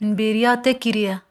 min bêriya te kiriye.